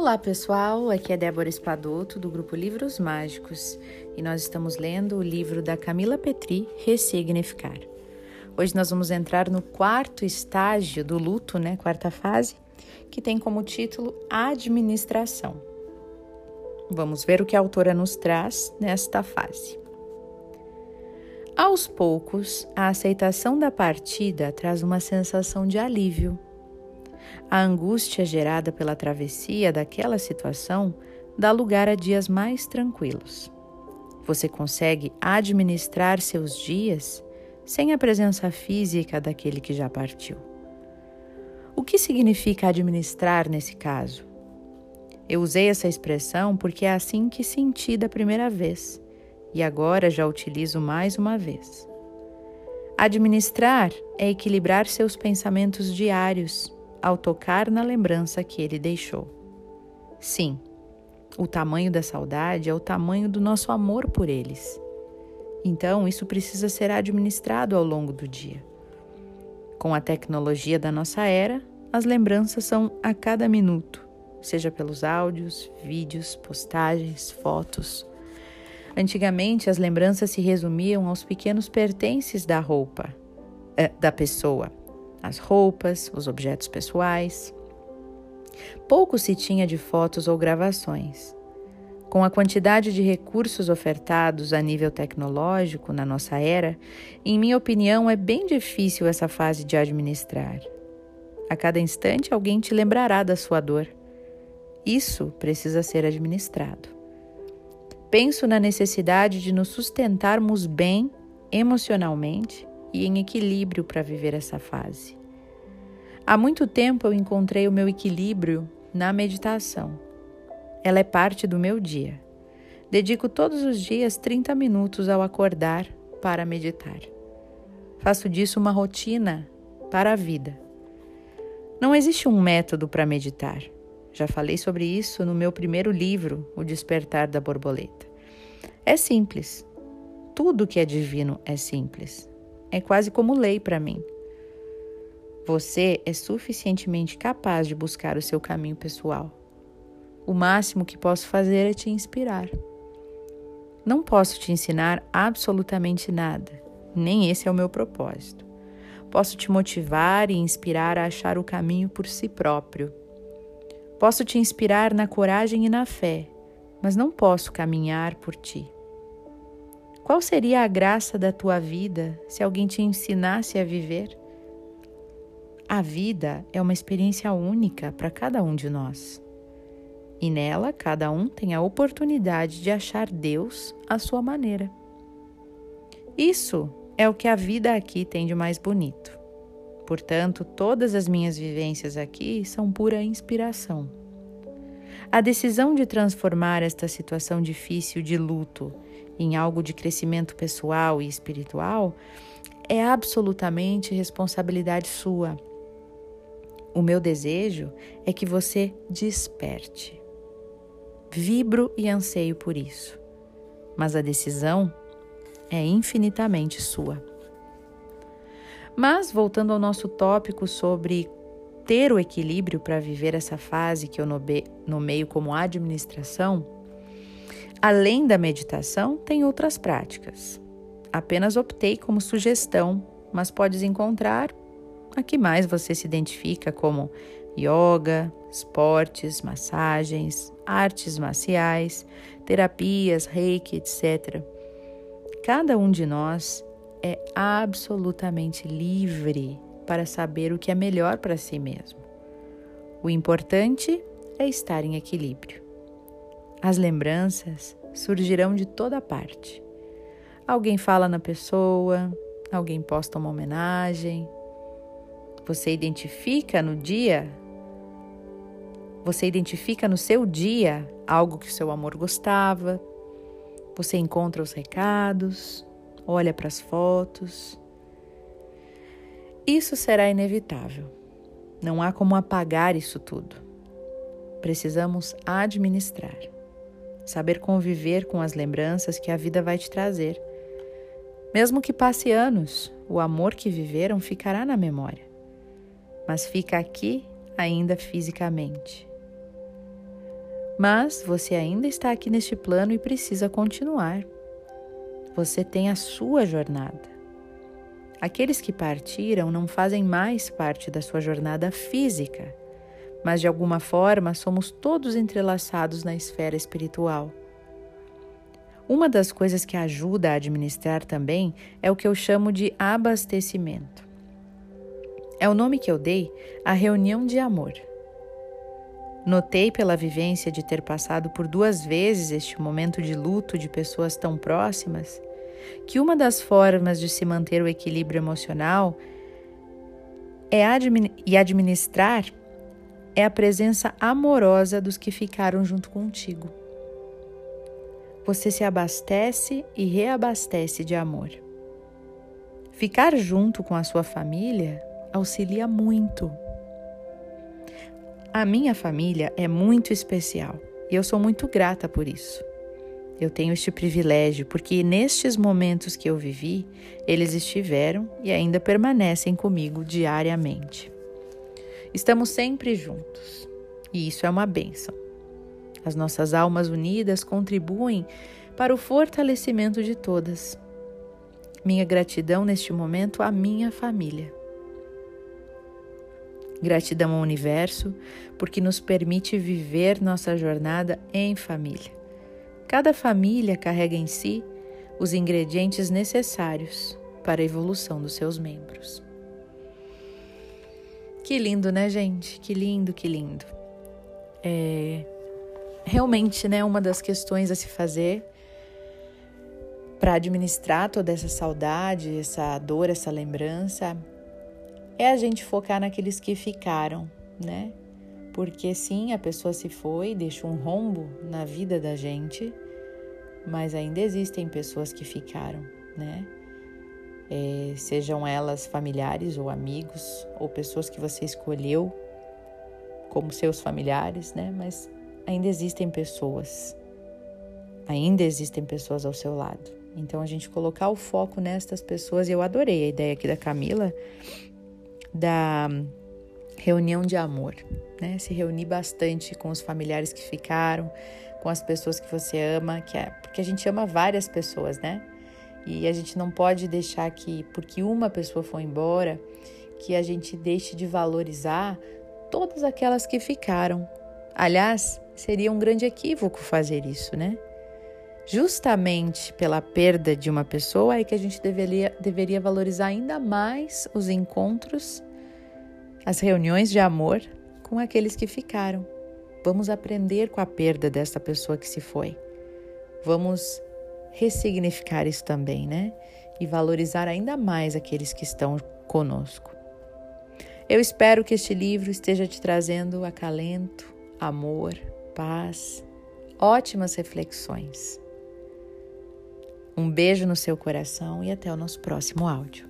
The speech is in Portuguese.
Olá pessoal, aqui é Débora Espadoto do grupo Livros Mágicos e nós estamos lendo o livro da Camila Petri, Ressignificar. Hoje nós vamos entrar no quarto estágio do luto, né, quarta fase, que tem como título Administração. Vamos ver o que a autora nos traz nesta fase. Aos poucos, a aceitação da partida traz uma sensação de alívio a angústia gerada pela travessia daquela situação dá lugar a dias mais tranquilos. Você consegue administrar seus dias sem a presença física daquele que já partiu. O que significa administrar nesse caso? Eu usei essa expressão porque é assim que senti da primeira vez e agora já utilizo mais uma vez. Administrar é equilibrar seus pensamentos diários ao tocar na lembrança que ele deixou. Sim, o tamanho da saudade é o tamanho do nosso amor por eles. Então, isso precisa ser administrado ao longo do dia. Com a tecnologia da nossa era, as lembranças são a cada minuto, seja pelos áudios, vídeos, postagens, fotos. Antigamente, as lembranças se resumiam aos pequenos pertences da roupa, é, da pessoa, as roupas, os objetos pessoais. Pouco se tinha de fotos ou gravações. Com a quantidade de recursos ofertados a nível tecnológico na nossa era, em minha opinião, é bem difícil essa fase de administrar. A cada instante alguém te lembrará da sua dor. Isso precisa ser administrado. Penso na necessidade de nos sustentarmos bem emocionalmente e em equilíbrio para viver essa fase. Há muito tempo eu encontrei o meu equilíbrio na meditação. Ela é parte do meu dia. Dedico todos os dias 30 minutos ao acordar para meditar. Faço disso uma rotina para a vida. Não existe um método para meditar. Já falei sobre isso no meu primeiro livro, O Despertar da Borboleta. É simples. Tudo que é divino é simples é quase como lei para mim. Você é suficientemente capaz de buscar o seu caminho pessoal. O máximo que posso fazer é te inspirar. Não posso te ensinar absolutamente nada, nem esse é o meu propósito. Posso te motivar e inspirar a achar o caminho por si próprio. Posso te inspirar na coragem e na fé, mas não posso caminhar por ti. Qual seria a graça da tua vida se alguém te ensinasse a viver? A vida é uma experiência única para cada um de nós. E nela, cada um tem a oportunidade de achar Deus à sua maneira. Isso é o que a vida aqui tem de mais bonito. Portanto, todas as minhas vivências aqui são pura inspiração. A decisão de transformar esta situação difícil de luto em algo de crescimento pessoal e espiritual, é absolutamente responsabilidade sua. O meu desejo é que você desperte. Vibro e anseio por isso, mas a decisão é infinitamente sua. Mas, voltando ao nosso tópico sobre ter o equilíbrio para viver essa fase que eu nomeio como administração, Além da meditação, tem outras práticas. Apenas optei como sugestão, mas podes encontrar a que mais você se identifica como yoga, esportes, massagens, artes marciais, terapias, reiki, etc. Cada um de nós é absolutamente livre para saber o que é melhor para si mesmo. O importante é estar em equilíbrio. As lembranças surgirão de toda parte. Alguém fala na pessoa, alguém posta uma homenagem. Você identifica no dia, você identifica no seu dia algo que o seu amor gostava. Você encontra os recados, olha para as fotos. Isso será inevitável. Não há como apagar isso tudo. Precisamos administrar saber conviver com as lembranças que a vida vai te trazer. Mesmo que passe anos, o amor que viveram ficará na memória, mas fica aqui ainda fisicamente. Mas você ainda está aqui neste plano e precisa continuar. Você tem a sua jornada. Aqueles que partiram não fazem mais parte da sua jornada física, mas de alguma forma somos todos entrelaçados na esfera espiritual. Uma das coisas que ajuda a administrar também é o que eu chamo de abastecimento. É o nome que eu dei à reunião de amor. Notei pela vivência de ter passado por duas vezes este momento de luto de pessoas tão próximas que uma das formas de se manter o equilíbrio emocional é admi e administrar é a presença amorosa dos que ficaram junto contigo. Você se abastece e reabastece de amor. Ficar junto com a sua família auxilia muito. A minha família é muito especial e eu sou muito grata por isso. Eu tenho este privilégio porque nestes momentos que eu vivi, eles estiveram e ainda permanecem comigo diariamente. Estamos sempre juntos e isso é uma bênção. As nossas almas unidas contribuem para o fortalecimento de todas. Minha gratidão neste momento à minha família. Gratidão ao universo porque nos permite viver nossa jornada em família. Cada família carrega em si os ingredientes necessários para a evolução dos seus membros. Que lindo, né, gente? Que lindo, que lindo. É realmente, né, uma das questões a se fazer para administrar toda essa saudade, essa dor, essa lembrança, é a gente focar naqueles que ficaram, né? Porque sim, a pessoa se foi, deixou um rombo na vida da gente, mas ainda existem pessoas que ficaram, né? É, sejam elas familiares ou amigos, ou pessoas que você escolheu como seus familiares, né? Mas ainda existem pessoas, ainda existem pessoas ao seu lado. Então a gente colocar o foco nestas pessoas, e eu adorei a ideia aqui da Camila da reunião de amor, né? Se reunir bastante com os familiares que ficaram, com as pessoas que você ama, que é, porque a gente ama várias pessoas, né? E a gente não pode deixar que, porque uma pessoa foi embora, que a gente deixe de valorizar todas aquelas que ficaram. Aliás, seria um grande equívoco fazer isso, né? Justamente pela perda de uma pessoa é que a gente deveria, deveria valorizar ainda mais os encontros, as reuniões de amor com aqueles que ficaram. Vamos aprender com a perda dessa pessoa que se foi. Vamos ressignificar isso também, né? E valorizar ainda mais aqueles que estão conosco. Eu espero que este livro esteja te trazendo acalento, amor, paz, ótimas reflexões. Um beijo no seu coração e até o nosso próximo áudio.